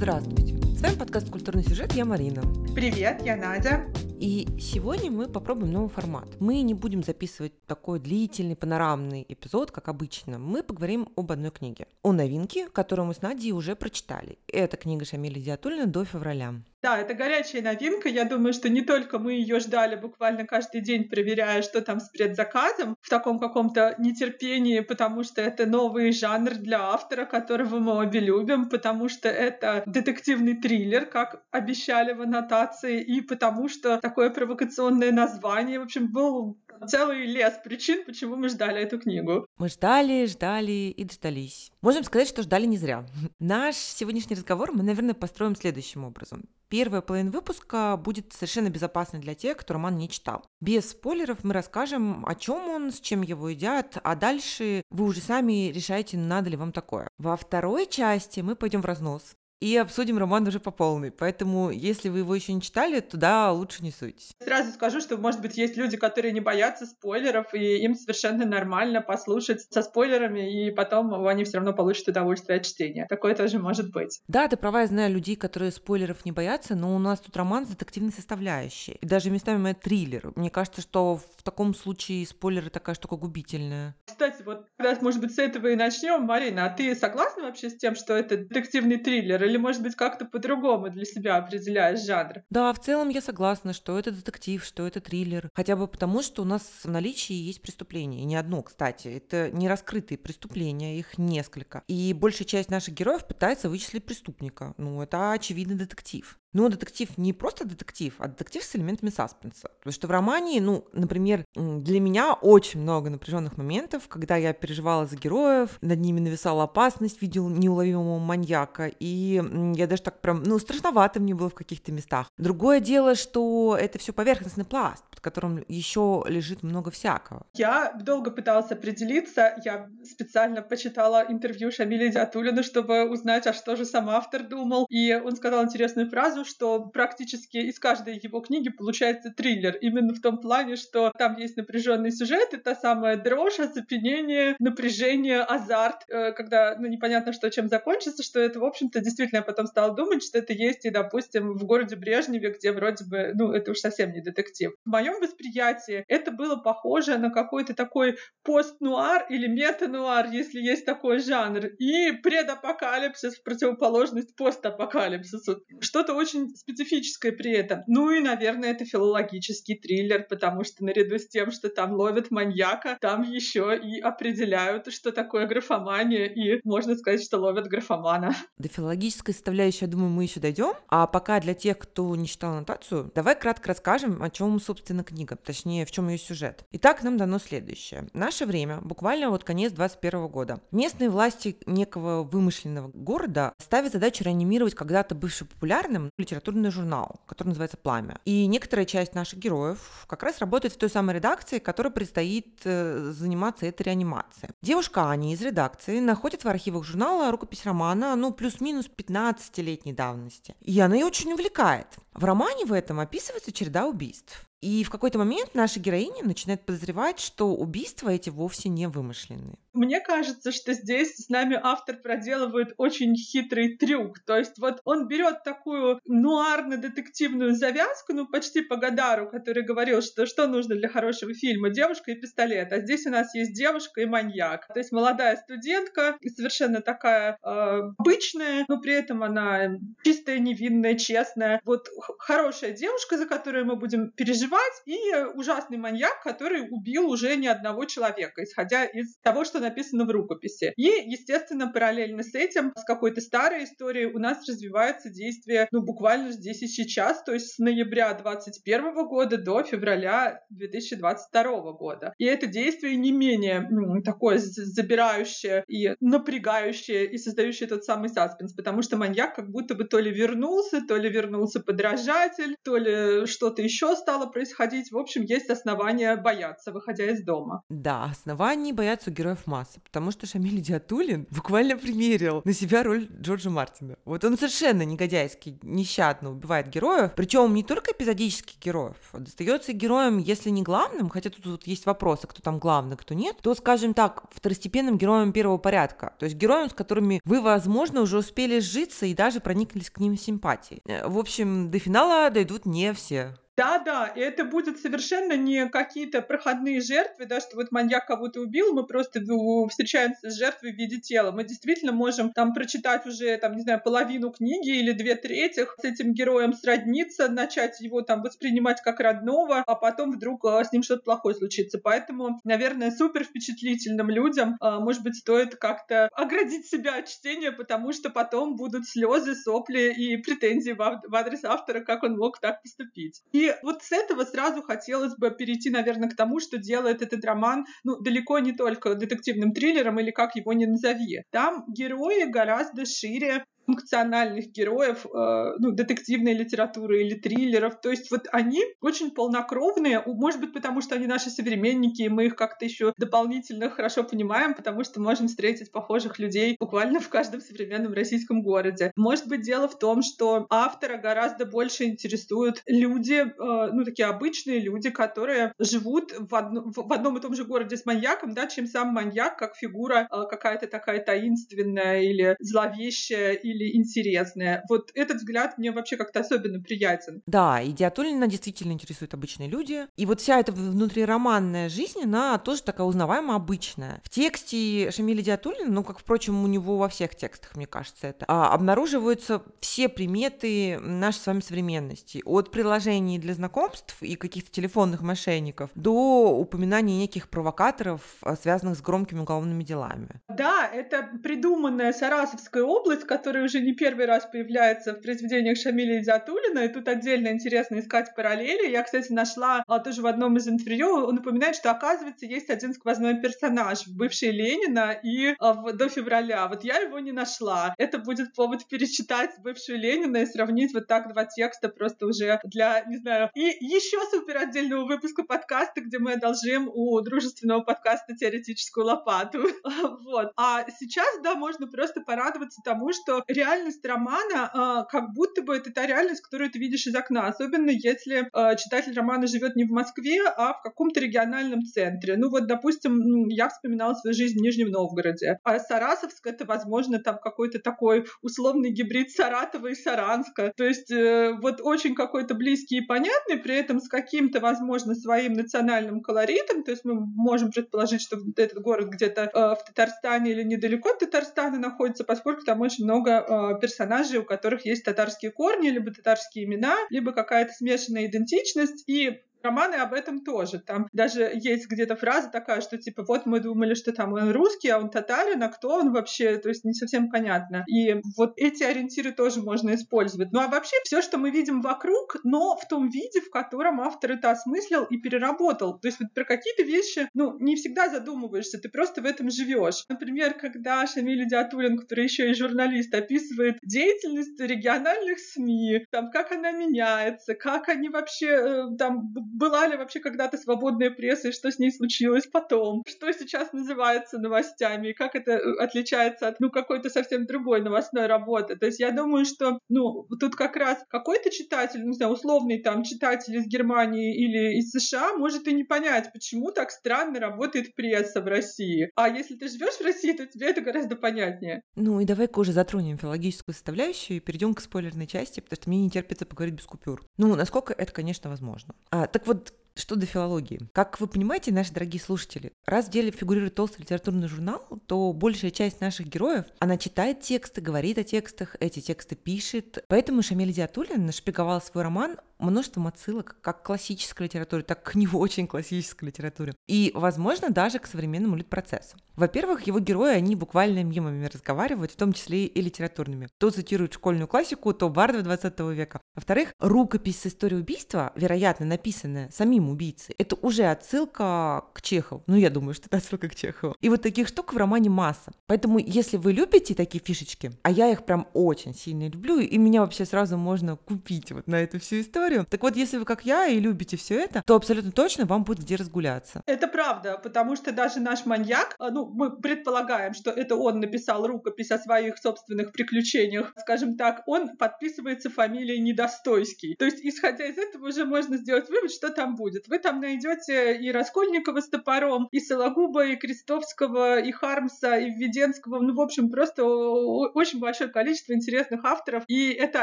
Здравствуйте! С вами подкаст «Культурный сюжет», я Марина. Привет, я Надя. И сегодня мы попробуем новый формат. Мы не будем записывать такой длительный панорамный эпизод, как обычно. Мы поговорим об одной книге. О новинке, которую мы с Надей уже прочитали. Это книга Шамиля Диатулина «До февраля». Да, это горячая новинка. Я думаю, что не только мы ее ждали буквально каждый день, проверяя, что там с предзаказом, в таком каком-то нетерпении, потому что это новый жанр для автора, которого мы обе любим, потому что это детективный триллер, как обещали в аннотации, и потому что такое провокационное название. В общем, был целый лес причин, почему мы ждали эту книгу. Мы ждали, ждали и дождались. Можем сказать, что ждали не зря. Наш сегодняшний разговор мы, наверное, построим следующим образом. Первая половина выпуска будет совершенно безопасной для тех, кто роман не читал. Без спойлеров мы расскажем, о чем он, с чем его едят, а дальше вы уже сами решаете, надо ли вам такое. Во второй части мы пойдем в разнос и обсудим роман уже по полной. Поэтому, если вы его еще не читали, туда лучше не суйтесь. Сразу скажу, что, может быть, есть люди, которые не боятся спойлеров, и им совершенно нормально послушать со спойлерами, и потом они все равно получат удовольствие от чтения. Такое тоже может быть. Да, ты права, я знаю людей, которые спойлеров не боятся, но у нас тут роман с детективной составляющей. И даже местами это триллер. Мне кажется, что в таком случае спойлеры такая штука губительная. Кстати, вот, может быть, с этого и начнем, Марина. А ты согласна вообще с тем, что это детективный триллер? Или, может быть, как-то по-другому для себя определяешь жанр? Да, в целом я согласна, что это детектив, что это триллер. Хотя бы потому, что у нас в наличии есть преступление. И не одно, кстати. Это не раскрытые преступления, их несколько. И большая часть наших героев пытается вычислить преступника. Ну, это очевидный детектив. Но детектив не просто детектив, а детектив с элементами саспенса. Потому что в романе, ну, например, для меня очень много напряженных моментов, когда я переживала за героев, над ними нависала опасность, видел неуловимого маньяка, и я даже так прям, ну, страшновато мне было в каких-то местах. Другое дело, что это все поверхностный пласт, под которым еще лежит много всякого. Я долго пыталась определиться, я специально почитала интервью Шамиля Диатулина, чтобы узнать, а что же сам автор думал, и он сказал интересную фразу, сразу, что практически из каждой его книги получается триллер. Именно в том плане, что там есть напряженный сюжет, и та самая дрожь, оцепенение, напряжение, азарт, э, когда ну, непонятно, что чем закончится, что это, в общем-то, действительно я потом стала думать, что это есть и, допустим, в городе Брежневе, где вроде бы, ну, это уж совсем не детектив. В моем восприятии это было похоже на какой-то такой пост-нуар или мета-нуар, если есть такой жанр, и предапокалипсис в противоположность постапокалипсису. Что-то очень очень специфическое при этом. Ну и, наверное, это филологический триллер, потому что наряду с тем, что там ловят маньяка, там еще и определяют, что такое графомания, и можно сказать, что ловят графомана. До филологической составляющей, я думаю, мы еще дойдем. А пока для тех, кто не читал аннотацию, давай кратко расскажем, о чем, собственно, книга, точнее, в чем ее сюжет. Итак, нам дано следующее. Наше время, буквально вот конец 21 года. Местные власти некого вымышленного города ставят задачу реанимировать когда-то бывший популярным литературный журнал, который называется «Пламя». И некоторая часть наших героев как раз работает в той самой редакции, которой предстоит э, заниматься этой реанимацией. Девушка Аня из редакции находит в архивах журнала рукопись романа, ну, плюс-минус 15-летней давности. И она ее очень увлекает. В романе в этом описывается череда убийств. И в какой-то момент наша героиня начинает подозревать, что убийства эти вовсе не вымышленные. Мне кажется, что здесь с нами автор проделывает очень хитрый трюк. То есть вот он берет такую нуарно-детективную завязку, ну почти по Гадару, который говорил, что что нужно для хорошего фильма? Девушка и пистолет. А здесь у нас есть девушка и маньяк. То есть молодая студентка, совершенно такая э, обычная, но при этом она чистая, невинная, честная. Вот хорошая девушка, за которую мы будем переживать, и ужасный маньяк, который убил уже не одного человека, исходя из того, что написано в рукописи. И, естественно, параллельно с этим, с какой-то старой историей у нас развивается действие, ну, буквально здесь и сейчас, то есть с ноября 21 года до февраля 2022 года. И это действие не менее ну, такое забирающее и напрягающее и создающее тот самый саспенс, потому что маньяк как будто бы то ли вернулся, то ли вернулся подражатель, то ли что-то еще стало происходить происходить. В общем, есть основания бояться, выходя из дома. Да, оснований бояться у героев массы, потому что Шамиль Диатулин буквально примерил на себя роль Джорджа Мартина. Вот он совершенно негодяйский, нещадно убивает героев, причем не только эпизодических героев, достается героям, если не главным, хотя тут вот есть вопросы, кто там главный, кто нет, то, скажем так, второстепенным героям первого порядка, то есть героям, с которыми вы, возможно, уже успели сжиться и даже прониклись к ним симпатией. Э, в общем, до финала дойдут не все. Да-да, и это будет совершенно не какие-то проходные жертвы, да, что вот маньяк кого-то убил, мы просто встречаемся с жертвой в виде тела. Мы действительно можем там прочитать уже, там, не знаю, половину книги или две трети, с этим героем сродниться, начать его там воспринимать как родного, а потом вдруг а, с ним что-то плохое случится. Поэтому, наверное, супер впечатлительным людям, а, может быть, стоит как-то оградить себя от чтения, потому что потом будут слезы, сопли и претензии в адрес автора, как он мог так поступить. И вот с этого сразу хотелось бы перейти, наверное, к тому, что делает этот роман, ну, далеко не только детективным триллером или как его ни назови. Там герои гораздо шире функциональных героев, э, ну, детективной литературы или триллеров. То есть вот они очень полнокровные, может быть, потому что они наши современники, и мы их как-то еще дополнительно хорошо понимаем, потому что можем встретить похожих людей буквально в каждом современном российском городе. Может быть, дело в том, что автора гораздо больше интересуют люди, э, ну, такие обычные люди, которые живут в, одно, в одном и том же городе с маньяком, да, чем сам маньяк как фигура э, какая-то такая таинственная или зловещая, или или интересное. Вот этот взгляд мне вообще как-то особенно приятен. Да, и Диатулина действительно интересуют обычные люди. И вот вся эта внутрироманная жизнь, она тоже такая узнаваемо обычная. В тексте Шамиля Диатулина, ну, как, впрочем, у него во всех текстах, мне кажется, это, а, обнаруживаются все приметы нашей с вами современности. От приложений для знакомств и каких-то телефонных мошенников до упоминаний неких провокаторов, а, связанных с громкими уголовными делами. Да, это придуманная Сарасовская область, которая уже не первый раз появляется в произведениях Шамиля Идиатулина, и тут отдельно интересно искать параллели. Я, кстати, нашла а, тоже в одном из интервью, он упоминает, что, оказывается, есть один сквозной персонаж, бывший Ленина и а, в, до февраля. Вот я его не нашла. Это будет повод перечитать бывшую Ленина и сравнить вот так два текста просто уже для, не знаю, и еще супер отдельного выпуска подкаста, где мы одолжим у дружественного подкаста теоретическую лопату. вот. А сейчас, да, можно просто порадоваться тому, что реальность романа э, как будто бы это та реальность, которую ты видишь из окна, особенно если э, читатель романа живет не в Москве, а в каком-то региональном центре. Ну вот, допустим, я вспоминала свою жизнь в Нижнем Новгороде, а Сарасовск это, возможно, там какой-то такой условный гибрид Саратова и Саранска. То есть э, вот очень какой-то близкий и понятный, при этом с каким-то, возможно, своим национальным колоритом. То есть мы можем предположить, что этот город где-то э, в Татарстане или недалеко от Татарстана находится, поскольку там очень много э, персонажей, у которых есть татарские корни, либо татарские имена, либо какая-то смешанная идентичность. И Романы об этом тоже. Там даже есть где-то фраза такая, что типа вот мы думали, что там он русский, а он татарин, а кто он вообще, то есть не совсем понятно. И вот эти ориентиры тоже можно использовать. Ну а вообще все, что мы видим вокруг, но в том виде, в котором автор это осмыслил и переработал. То есть вот про какие-то вещи, ну, не всегда задумываешься, ты просто в этом живешь. Например, когда Шамиль Диатулин, который еще и журналист, описывает деятельность региональных СМИ, там, как она меняется, как они вообще э, там была ли вообще когда-то свободная пресса и что с ней случилось потом, что сейчас называется новостями и как это э, отличается от ну, какой-то совсем другой новостной работы. То есть я думаю, что ну, тут как раз какой-то читатель, не знаю, условный там читатель из Германии или из США может и не понять, почему так странно работает пресса в России. А если ты живешь в России, то тебе это гораздо понятнее. Ну и давай-ка уже затронем филологическую составляющую и перейдем к спойлерной части, потому что мне не терпится поговорить без купюр. Ну, насколько это, конечно, возможно. А, так вот, что до филологии? Как вы понимаете, наши дорогие слушатели, раз в деле фигурирует толстый литературный журнал, то большая часть наших героев, она читает тексты, говорит о текстах, эти тексты пишет. Поэтому Шамиль Диатуллин нашпиговал свой роман множеством отсылок как к классической литературе, так и к не очень классической литературе. И, возможно, даже к современному литпроцессу. Во-первых, его герои, они буквально мемами разговаривают, в том числе и литературными. То цитируют школьную классику, то бардов 20 века. Во-вторых, рукопись с историей убийства, вероятно, написанная самим убийцей, это уже отсылка к Чехову. Ну, я думаю, что это отсылка к Чехову. И вот таких штук в романе масса. Поэтому, если вы любите такие фишечки, а я их прям очень сильно люблю, и меня вообще сразу можно купить вот на эту всю историю. Так вот, если вы как я и любите все это, то абсолютно точно вам будет где разгуляться. Это правда, потому что даже наш маньяк, а, ну, мы предполагаем, что это он написал рукопись о своих собственных приключениях, скажем так, он подписывается фамилией Недостойский. То есть, исходя из этого, уже можно сделать вывод, что там будет. Вы там найдете и Раскольникова с топором, и Сологуба, и Крестовского, и Хармса, и Введенского, ну, в общем, просто очень большое количество интересных авторов, и это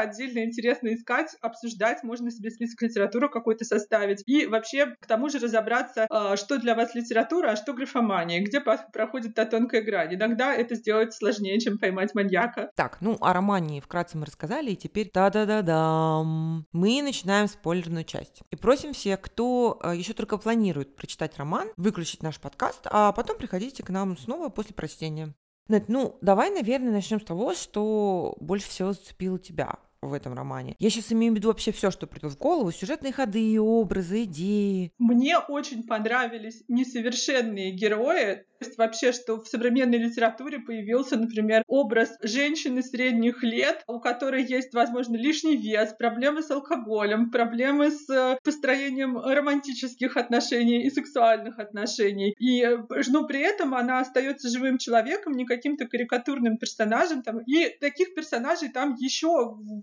отдельно интересно искать, обсуждать, можно себе список литературы какой-то составить, и вообще к тому же разобраться, а, что для вас литература, а что графомания, где проходит та тонкая грань. Иногда это сделать сложнее, чем поймать маньяка. Так, ну о романе вкратце мы рассказали, и теперь да-да-да-дам. Мы начинаем спойлерную часть. И просим всех, кто э, еще только планирует прочитать роман, выключить наш подкаст, а потом приходите к нам снова после прочтения. Нет, ну, давай, наверное, начнем с того, что больше всего зацепило тебя в этом романе. Я сейчас имею в виду вообще все, что придет в голову, сюжетные ходы, образы, идеи. Мне очень понравились несовершенные герои, то есть вообще, что в современной литературе появился, например, образ женщины средних лет, у которой есть, возможно, лишний вес, проблемы с алкоголем, проблемы с э, построением романтических отношений и сексуальных отношений. И, э, но при этом она остается живым человеком, не каким-то карикатурным персонажем. Там, и таких персонажей там еще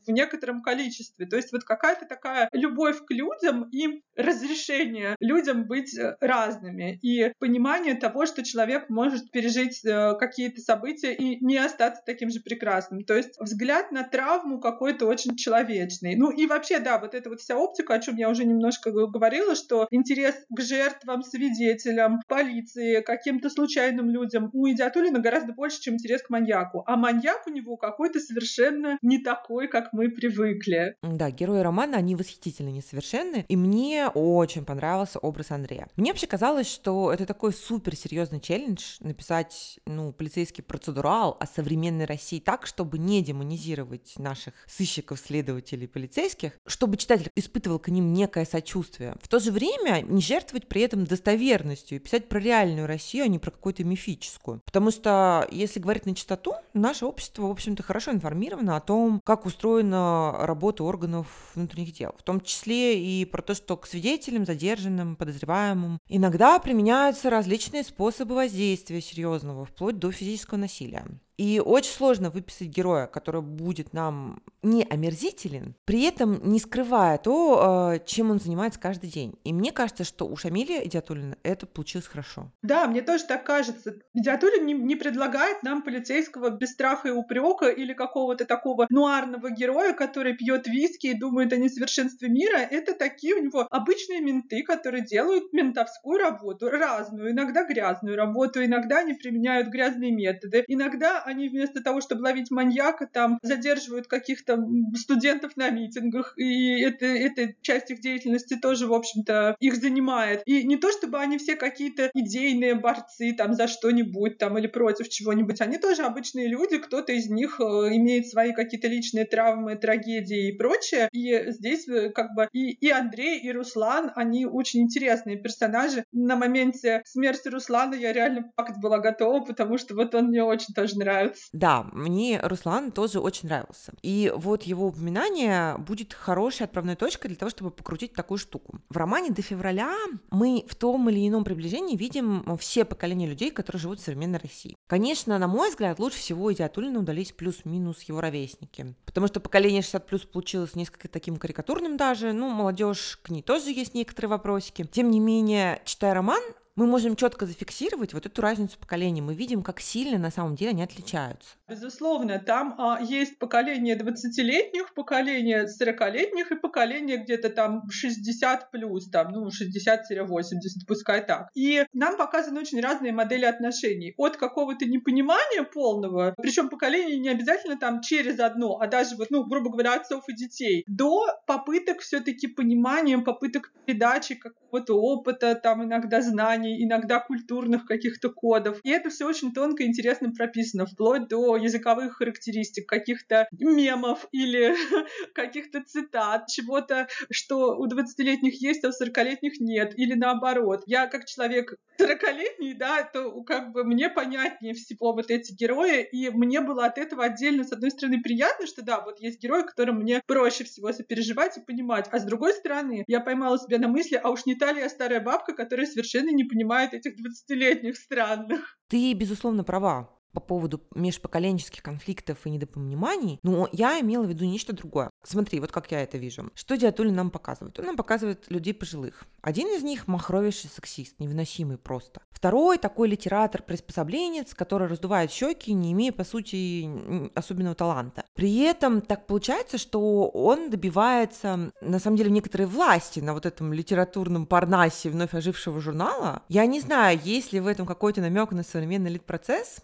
в некотором количестве. То есть вот какая-то такая любовь к людям и разрешение людям быть э, разными. И понимание того, что человек человек может пережить э, какие-то события и не остаться таким же прекрасным. То есть взгляд на травму какой-то очень человечный. Ну и вообще, да, вот эта вот вся оптика, о чем я уже немножко говорила, что интерес к жертвам, свидетелям, полиции, каким-то случайным людям у Идиатулина гораздо больше, чем интерес к маньяку. А маньяк у него какой-то совершенно не такой, как мы привыкли. Да, герои романа, они восхитительно несовершенны, и мне очень понравился образ Андрея. Мне вообще казалось, что это такой суперсерьезный челлендж, челлендж написать, ну, полицейский процедурал о современной России так, чтобы не демонизировать наших сыщиков, следователей, полицейских, чтобы читатель испытывал к ним некое сочувствие. В то же время не жертвовать при этом достоверностью и писать про реальную Россию, а не про какую-то мифическую. Потому что, если говорить на чистоту, наше общество, в общем-то, хорошо информировано о том, как устроена работа органов внутренних дел. В том числе и про то, что к свидетелям, задержанным, подозреваемым иногда применяются различные способы воздействия серьезного, вплоть до физического насилия. И очень сложно выписать героя, который будет нам не омерзителен, при этом не скрывая то, э, чем он занимается каждый день. И мне кажется, что у Шамиля Идиатулина это получилось хорошо. Да, мне тоже так кажется. Идиатулин не, не предлагает нам полицейского без страха и упрека или какого-то такого нуарного героя, который пьет виски и думает о несовершенстве мира. Это такие у него обычные менты, которые делают ментовскую работу, разную, иногда грязную работу, иногда они применяют грязные методы, иногда они вместо того, чтобы ловить маньяка, там задерживают каких-то студентов на митингах, и это, эта часть их деятельности тоже, в общем-то, их занимает. И не то, чтобы они все какие-то идейные борцы там за что-нибудь там или против чего-нибудь, они тоже обычные люди, кто-то из них э, имеет свои какие-то личные травмы, трагедии и прочее. И здесь э, как бы и, и Андрей, и Руслан, они очень интересные персонажи. На моменте смерти Руслана я реально факт была готова, потому что вот он мне очень тоже нравится нравится. Да, мне Руслан тоже очень нравился. И вот его упоминание будет хорошей отправной точкой для того, чтобы покрутить такую штуку. В романе «До февраля» мы в том или ином приближении видим все поколения людей, которые живут в современной России. Конечно, на мой взгляд, лучше всего Идиатулина удались плюс-минус его ровесники. Потому что поколение 60 плюс получилось несколько таким карикатурным даже. Ну, молодежь, к ней тоже есть некоторые вопросики. Тем не менее, читая роман, мы можем четко зафиксировать вот эту разницу поколений. Мы видим, как сильно на самом деле они отличаются. Безусловно, там а, есть поколение 20-летних, поколение 40-летних и поколение где-то там 60 плюс, там, ну, 60-80, пускай так. И нам показаны очень разные модели отношений. От какого-то непонимания полного, причем поколение не обязательно там через одно, а даже вот, ну, грубо говоря, отцов и детей, до попыток все-таки пониманием, попыток передачи какого какого-то опыта, там иногда знаний, иногда культурных каких-то кодов. И это все очень тонко и интересно прописано, вплоть до языковых характеристик, каких-то мемов или каких-то цитат, чего-то, что у 20-летних есть, а у 40-летних нет, или наоборот. Я как человек 40-летний, да, то как бы мне понятнее всего вот эти герои, и мне было от этого отдельно, с одной стороны, приятно, что да, вот есть герои, которым мне проще всего сопереживать и понимать, а с другой стороны, я поймала себя на мысли, а уж не та ли я старая бабка, которая совершенно не понимает этих 20-летних странных. Ты, безусловно, права по поводу межпоколенческих конфликтов и недопониманий, но я имела в виду нечто другое. Смотри, вот как я это вижу. Что Диатули нам показывает? Он нам показывает людей пожилых. Один из них махровейший сексист, невыносимый просто. Второй такой литератор-приспособленец, который раздувает щеки, не имея, по сути, особенного таланта. При этом так получается, что он добивается, на самом деле, некоторой власти на вот этом литературном парнасе вновь ожившего журнала. Я не знаю, есть ли в этом какой-то намек на современный лид-процесс,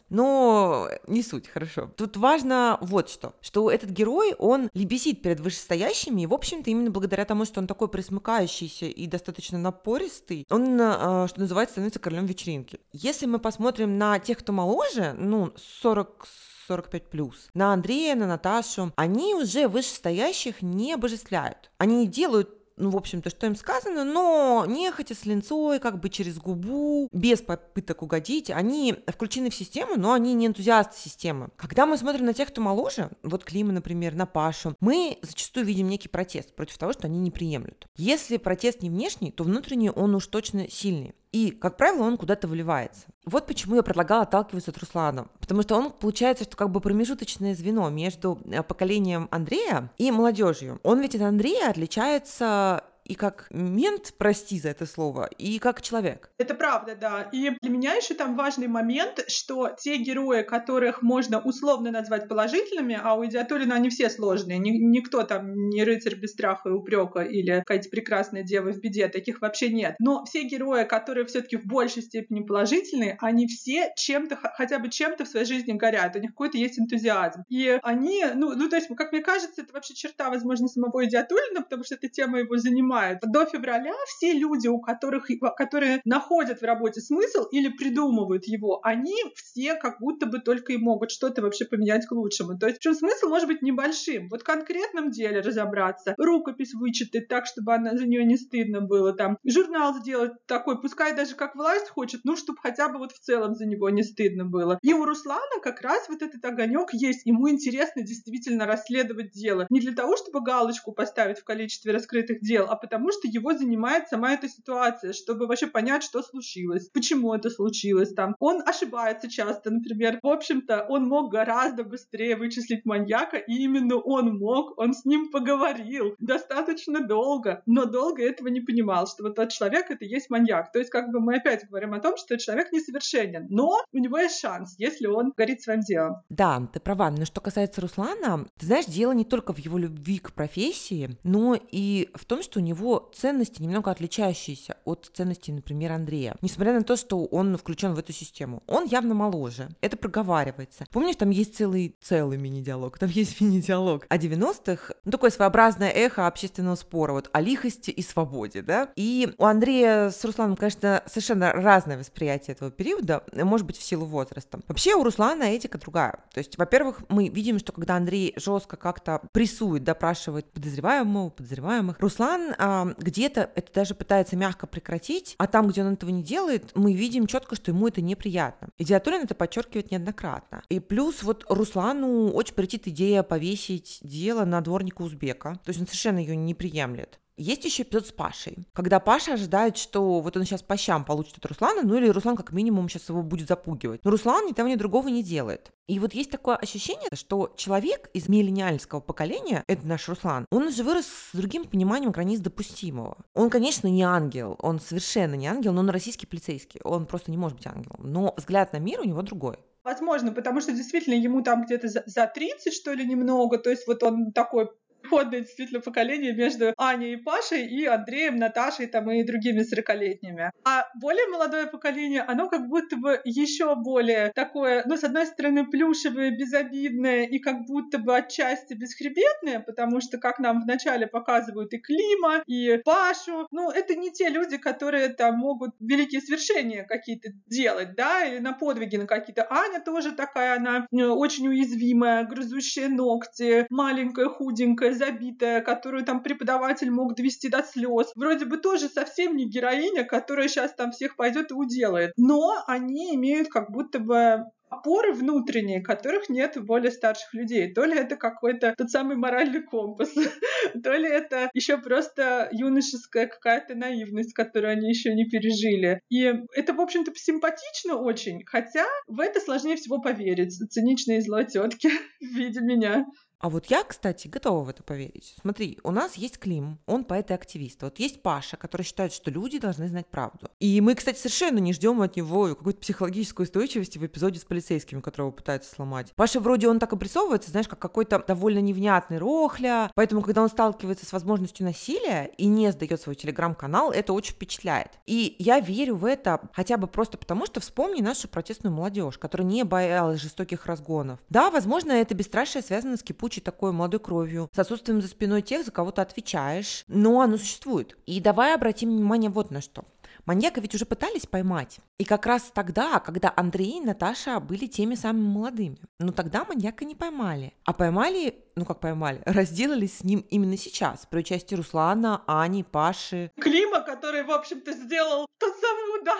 не суть, хорошо. Тут важно вот что, что этот герой, он лебезит перед вышестоящими, и, в общем-то, именно благодаря тому, что он такой присмыкающийся и достаточно напористый, он, э, что называется, становится королем вечеринки. Если мы посмотрим на тех, кто моложе, ну, 40 45 плюс, на Андрея, на Наташу, они уже вышестоящих не обожествляют. Они делают ну, в общем-то, что им сказано, но нехотя с линцой, как бы через губу, без попыток угодить, они включены в систему, но они не энтузиасты системы. Когда мы смотрим на тех, кто моложе, вот Клима, например, на Пашу, мы зачастую видим некий протест против того, что они не приемлют. Если протест не внешний, то внутренний он уж точно сильный. И, как правило, он куда-то выливается. Вот почему я предлагала отталкиваться от Руслана. Потому что он, получается, что как бы промежуточное звено между э, поколением Андрея и молодежью. Он ведь от Андрея отличается и как мент, прости за это слово, и как человек. Это правда, да. И для меня еще там важный момент, что те герои, которых можно условно назвать положительными, а у Идиатулина они все сложные, Ни, никто там не рыцарь без страха и упрека или какая-то прекрасная дева в беде, таких вообще нет. Но все герои, которые все-таки в большей степени положительные, они все чем-то, хотя бы чем-то в своей жизни горят, у них какой-то есть энтузиазм. И они, ну, ну то есть, как мне кажется, это вообще черта, возможно, самого Идиатулина, потому что эта тема его занимает понимают, до февраля все люди, у которых, которые находят в работе смысл или придумывают его, они все как будто бы только и могут что-то вообще поменять к лучшему. То есть, причем смысл может быть небольшим. Вот в конкретном деле разобраться, рукопись вычитать так, чтобы она, за нее не стыдно было, там, журнал сделать такой, пускай даже как власть хочет, ну, чтобы хотя бы вот в целом за него не стыдно было. И у Руслана как раз вот этот огонек есть. Ему интересно действительно расследовать дело. Не для того, чтобы галочку поставить в количестве раскрытых дел, а потому что его занимает сама эта ситуация, чтобы вообще понять, что случилось, почему это случилось там. Он ошибается часто, например. В общем-то, он мог гораздо быстрее вычислить маньяка, и именно он мог, он с ним поговорил достаточно долго, но долго этого не понимал, что вот тот человек это есть маньяк. То есть как бы мы опять говорим о том, что человек несовершенен, но у него есть шанс, если он горит своим делом. Да, ты права. Но что касается Руслана, ты знаешь, дело не только в его любви к профессии, но и в том, что у него него ценности немного отличающиеся от ценностей, например, Андрея. Несмотря на то, что он включен в эту систему. Он явно моложе. Это проговаривается. Помнишь, там есть целый, целый мини-диалог. Там есть мини-диалог о 90-х. Ну, такое своеобразное эхо общественного спора вот о лихости и свободе, да. И у Андрея с Русланом, конечно, совершенно разное восприятие этого периода, может быть, в силу возраста. Вообще у Руслана этика другая. То есть, во-первых, мы видим, что когда Андрей жестко как-то прессует, допрашивает подозреваемого, подозреваемых, Руслан а, где-то это даже пытается мягко прекратить, а там, где он этого не делает, мы видим четко, что ему это неприятно. И Диатулин это подчеркивает неоднократно. И плюс вот Руслану очень претит идея повесить дело на дворника узбека. То есть он совершенно ее не приемлет. Есть еще эпизод с Пашей, когда Паша ожидает, что вот он сейчас по щам получит от Руслана, ну или Руслан как минимум сейчас его будет запугивать. Но Руслан ни того, ни другого не делает. И вот есть такое ощущение, что человек из миллениальского поколения, это наш Руслан, он уже вырос с другим пониманием границ допустимого. Он, конечно, не ангел, он совершенно не ангел, но он российский полицейский, он просто не может быть ангелом. Но взгляд на мир у него другой. Возможно, потому что действительно ему там где-то за 30, что ли, немного, то есть вот он такой переходное действительно поколение между Аней и Пашей и Андреем, Наташей там и другими 40-летними. А более молодое поколение, оно как будто бы еще более такое, ну, с одной стороны, плюшевое, безобидное и как будто бы отчасти бесхребетное, потому что, как нам вначале показывают и Клима, и Пашу, ну, это не те люди, которые там могут великие свершения какие-то делать, да, или на подвиги на какие-то. Аня тоже такая, она э, очень уязвимая, грызущая ногти, маленькая, худенькая, забитая, которую там преподаватель мог довести до слез. Вроде бы тоже совсем не героиня, которая сейчас там всех пойдет и уделает. Но они имеют как будто бы опоры внутренние, которых нет у более старших людей. То ли это какой-то тот самый моральный компас, то ли это еще просто юношеская какая-то наивность, которую они еще не пережили. И это, в общем-то, симпатично очень, хотя в это сложнее всего поверить. Циничные зло тетки в виде меня. А вот я, кстати, готова в это поверить. Смотри, у нас есть Клим, он поэт и активист. Вот есть Паша, который считает, что люди должны знать правду. И мы, кстати, совершенно не ждем от него какой-то психологической устойчивости в эпизоде с полицейскими, которого пытаются сломать. Паша вроде он так обрисовывается, знаешь, как какой-то довольно невнятный рохля. Поэтому, когда он сталкивается с возможностью насилия и не сдает свой телеграм-канал, это очень впечатляет. И я верю в это хотя бы просто потому, что вспомни нашу протестную молодежь, которая не боялась жестоких разгонов. Да, возможно, это бесстрашие связано с кипучей кипучей такой молодой кровью, с отсутствием за спиной тех, за кого ты отвечаешь, но оно существует. И давай обратим внимание вот на что. Маньяка ведь уже пытались поймать. И как раз тогда, когда Андрей и Наташа были теми самыми молодыми. Но тогда маньяка не поймали. А поймали, ну как поймали, разделались с ним именно сейчас, при участии Руслана, Ани, Паши. Клима, который, в общем-то, сделал тот самый удар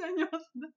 нанес.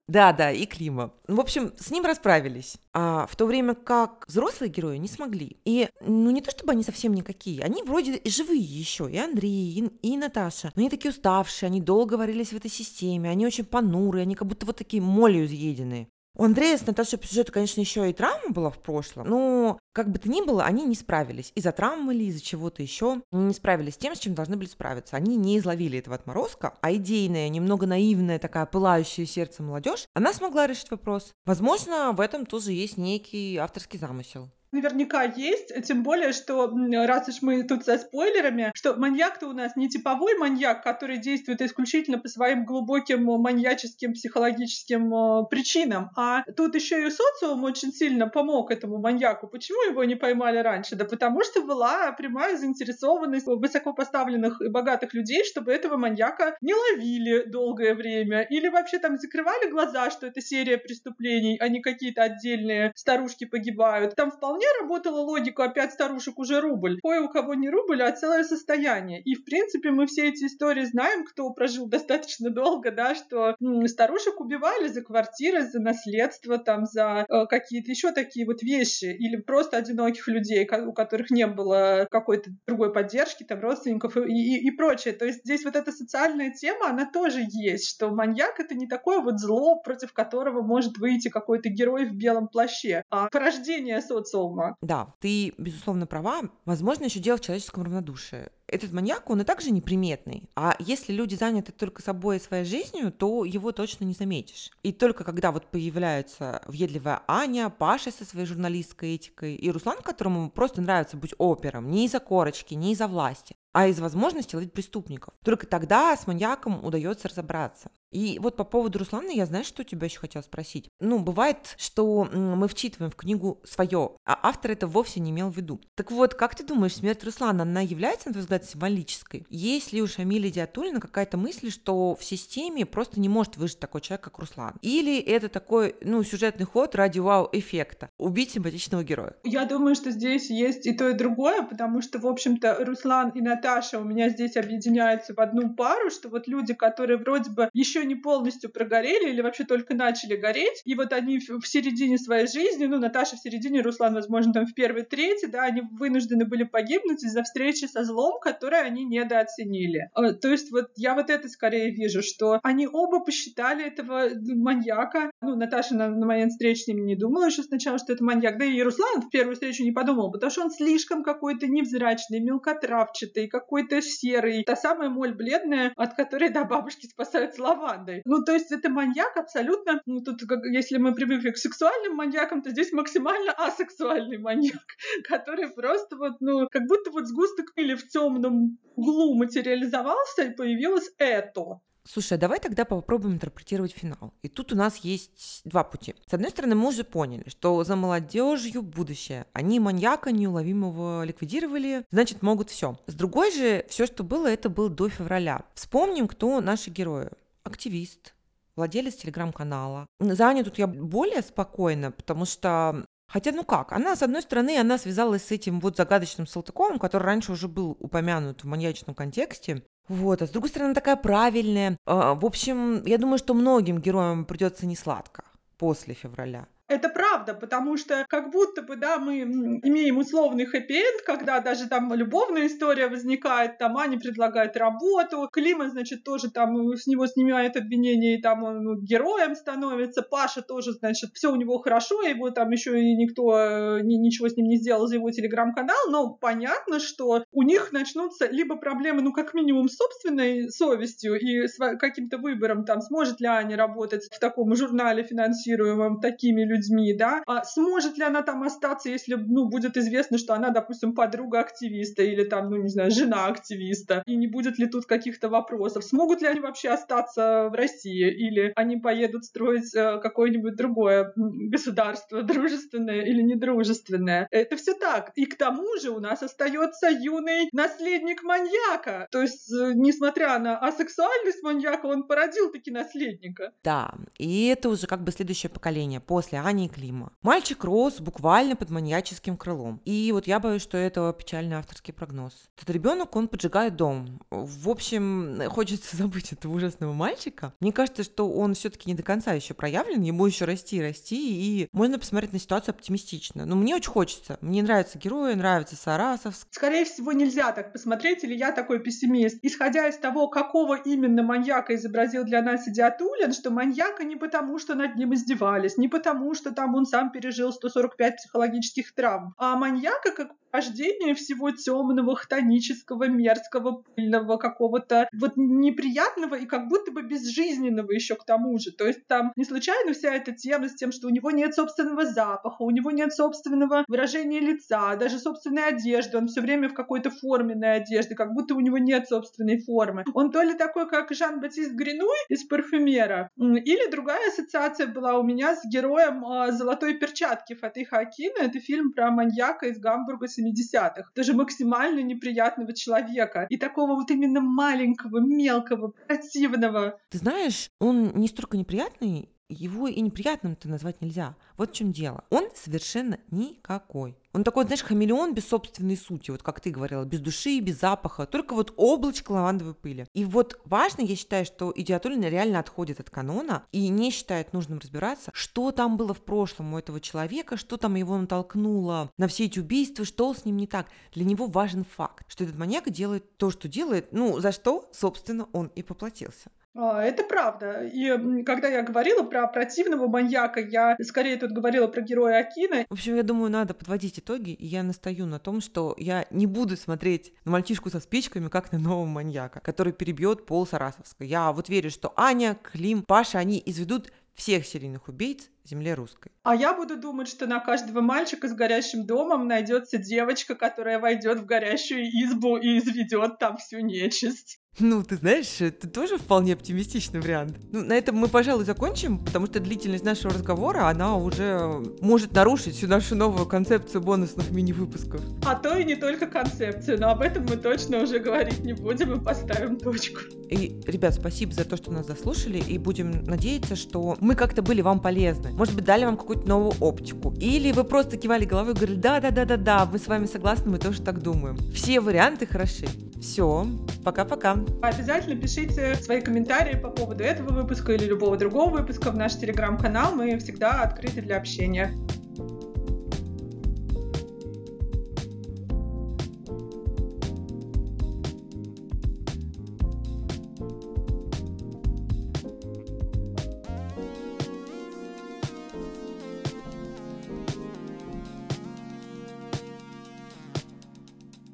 Да, да, и Клима. В общем, с ним расправились. А в то время как взрослые герои не смогли. И, ну, не то чтобы они совсем никакие, они вроде живые еще, и Андрей, и, и Наташа. Но они такие уставшие, они долго варились в этой системе, они очень понурые, они как будто вот такие молью изъеденные. У Андрея с Наташей по сюжету, конечно, еще и травма была в прошлом, но как бы то ни было, они не справились. Из-за травмы или из-за чего-то еще. Они не справились с тем, с чем должны были справиться. Они не изловили этого отморозка, а идейная, немного наивная, такая пылающая сердце молодежь, она смогла решить вопрос. Возможно, в этом тоже есть некий авторский замысел наверняка есть, тем более, что раз уж мы тут со спойлерами, что маньяк-то у нас не типовой маньяк, который действует исключительно по своим глубоким маньяческим психологическим э, причинам, а тут еще и социум очень сильно помог этому маньяку. Почему его не поймали раньше? Да потому что была прямая заинтересованность высокопоставленных и богатых людей, чтобы этого маньяка не ловили долгое время или вообще там закрывали глаза, что это серия преступлений, а не какие-то отдельные старушки погибают. Там вполне работала логика, опять старушек уже рубль. Кое у кого не рубль, а целое состояние. И, в принципе, мы все эти истории знаем, кто прожил достаточно долго, да, что м, старушек убивали за квартиры, за наследство, там, за э, какие-то еще такие вот вещи. Или просто одиноких людей, у которых не было какой-то другой поддержки, там, родственников и, и, и прочее. То есть здесь вот эта социальная тема, она тоже есть, что маньяк — это не такое вот зло, против которого может выйти какой-то герой в белом плаще, а порождение социума. Да, ты, безусловно, права. Возможно, еще дело в человеческом равнодушии. Этот маньяк, он и также неприметный. А если люди заняты только собой и своей жизнью, то его точно не заметишь. И только когда вот появляются въедливая Аня, Паша со своей журналистской этикой и Руслан, которому просто нравится быть опером, не из-за корочки, не из-за власти, а из возможности ловить преступников. Только тогда с маньяком удается разобраться. И вот по поводу Руслана я, знаешь, что тебя еще хотела спросить? Ну, бывает, что мы вчитываем в книгу свое, а автор это вовсе не имел в виду. Так вот, как ты думаешь, смерть Руслана, она является, на твой взгляд, символической? Есть ли у Шамиля Диатулина какая-то мысль, что в системе просто не может выжить такой человек, как Руслан? Или это такой, ну, сюжетный ход ради вау-эффекта? Убить симпатичного героя? Я думаю, что здесь есть и то, и другое, потому что, в общем-то, Руслан и Наташа у меня здесь объединяются в одну пару, что вот люди, которые вроде бы еще не полностью прогорели или вообще только начали гореть, и вот они в середине своей жизни, ну, Наташа в середине, Руслан, возможно, там в первой трети, да, они вынуждены были погибнуть из-за встречи со злом, которое они недооценили. А, то есть вот я вот это скорее вижу, что они оба посчитали этого маньяка. Ну, Наташа на, на момент встречи с ним не думала еще сначала, что это маньяк. Да и Руслан в первую встречу не подумал, потому что он слишком какой-то невзрачный, мелкотравчатый, какой-то серый. Та самая моль бледная, от которой, да, бабушки спасают слова командой. Ну, то есть это маньяк абсолютно, ну, тут, как, если мы привыкли к сексуальным маньякам, то здесь максимально асексуальный маньяк, который просто вот, ну, как будто вот сгусток или в темном углу материализовался и появилось это. Слушай, а давай тогда попробуем интерпретировать финал. И тут у нас есть два пути. С одной стороны, мы уже поняли, что за молодежью будущее. Они маньяка неуловимого ликвидировали, значит, могут все. С другой же, все, что было, это было до февраля. Вспомним, кто наши герои. Активист, владелец телеграм-канала. За тут я более спокойна, потому что Хотя, ну как, она, с одной стороны, она связалась с этим вот загадочным Салтыковым, который раньше уже был упомянут в маньячном контексте, вот, а с другой стороны, такая правильная. А, в общем, я думаю, что многим героям придется не сладко после февраля. Это правда, потому что как будто бы, да, мы имеем условный хэппи-энд, когда даже там любовная история возникает, там Аня предлагает работу, Клима, значит, тоже там с него снимает обвинение, и там он ну, героем становится, Паша тоже, значит, все у него хорошо, его там еще и никто э, ни, ничего с ним не сделал за его телеграм-канал, но понятно, что у них начнутся либо проблемы, ну, как минимум, с собственной совестью и с каким-то выбором, там, сможет ли Аня работать в таком журнале, финансируемом такими людьми, людьми, да, а сможет ли она там остаться, если, ну, будет известно, что она, допустим, подруга активиста или там, ну, не знаю, жена активиста, и не будет ли тут каких-то вопросов, смогут ли они вообще остаться в России, или они поедут строить э, какое-нибудь другое государство, дружественное или недружественное. Это все так. И к тому же у нас остается юный наследник маньяка. То есть, э, несмотря на асексуальность маньяка, он породил таки наследника. Да, и это уже как бы следующее поколение после И Клима. Мальчик рос буквально под маньяческим крылом. И вот я боюсь, что это печальный авторский прогноз. Этот ребенок, он поджигает дом. В общем, хочется забыть этого ужасного мальчика. Мне кажется, что он все-таки не до конца еще проявлен, ему еще расти и расти, и можно посмотреть на ситуацию оптимистично. Но мне очень хочется. Мне нравятся герои, нравится Сарасов. Скорее всего, нельзя так посмотреть, или я такой пессимист. Исходя из того, какого именно маньяка изобразил для нас Идиатулин, что маньяка не потому, что над ним издевались, не потому, что там он сам пережил 145 психологических травм. А маньяка как рождение всего темного, хтонического, мерзкого, пыльного, какого-то вот неприятного и как будто бы безжизненного еще к тому же. То есть там не случайно вся эта тема с тем, что у него нет собственного запаха, у него нет собственного выражения лица, даже собственной одежды, он все время в какой-то форменной одежде, как будто у него нет собственной формы. Он то ли такой, как Жан-Батист Гринуй из «Парфюмера», или другая ассоциация была у меня с героем «Золотой перчатки» Фатиха Акина. Это фильм про маньяка из Гамбурга 70-х, даже максимально неприятного человека. И такого вот именно маленького, мелкого, противного. Ты знаешь, он не столько неприятный, его и неприятным-то назвать нельзя. Вот в чем дело. Он совершенно никакой. Он такой, знаешь, хамелеон без собственной сути, вот как ты говорила, без души, без запаха, только вот облачко лавандовой пыли. И вот важно, я считаю, что Идиатулина реально отходит от канона и не считает нужным разбираться, что там было в прошлом у этого человека, что там его натолкнуло на все эти убийства, что с ним не так. Для него важен факт, что этот маньяк делает то, что делает, ну, за что, собственно, он и поплатился. А, это правда. И когда я говорила про противного маньяка, я скорее тут говорила про героя Акина. В общем, я думаю, надо подводить итоги, и я настаю на том, что я не буду смотреть на мальчишку со спичками, как на нового маньяка, который перебьет пол Сарасовска. Я вот верю, что Аня, Клим, Паша, они изведут всех серийных убийц земле русской. А я буду думать, что на каждого мальчика с горящим домом найдется девочка, которая войдет в горящую избу и изведет там всю нечисть. Ну, ты знаешь, это тоже вполне оптимистичный вариант. Ну, на этом мы, пожалуй, закончим, потому что длительность нашего разговора, она уже может нарушить всю нашу новую концепцию бонусных мини-выпусков. А то и не только концепцию, но об этом мы точно уже говорить не будем и поставим точку. И, ребят, спасибо за то, что нас заслушали, и будем надеяться, что мы как-то были вам полезны. Может быть, дали вам какую-то новую оптику. Или вы просто кивали головой и говорили, да-да-да-да-да, мы с вами согласны, мы тоже так думаем. Все варианты хороши. Все, пока-пока. Обязательно пишите свои комментарии по поводу этого выпуска или любого другого выпуска в наш телеграм-канал. Мы всегда открыты для общения.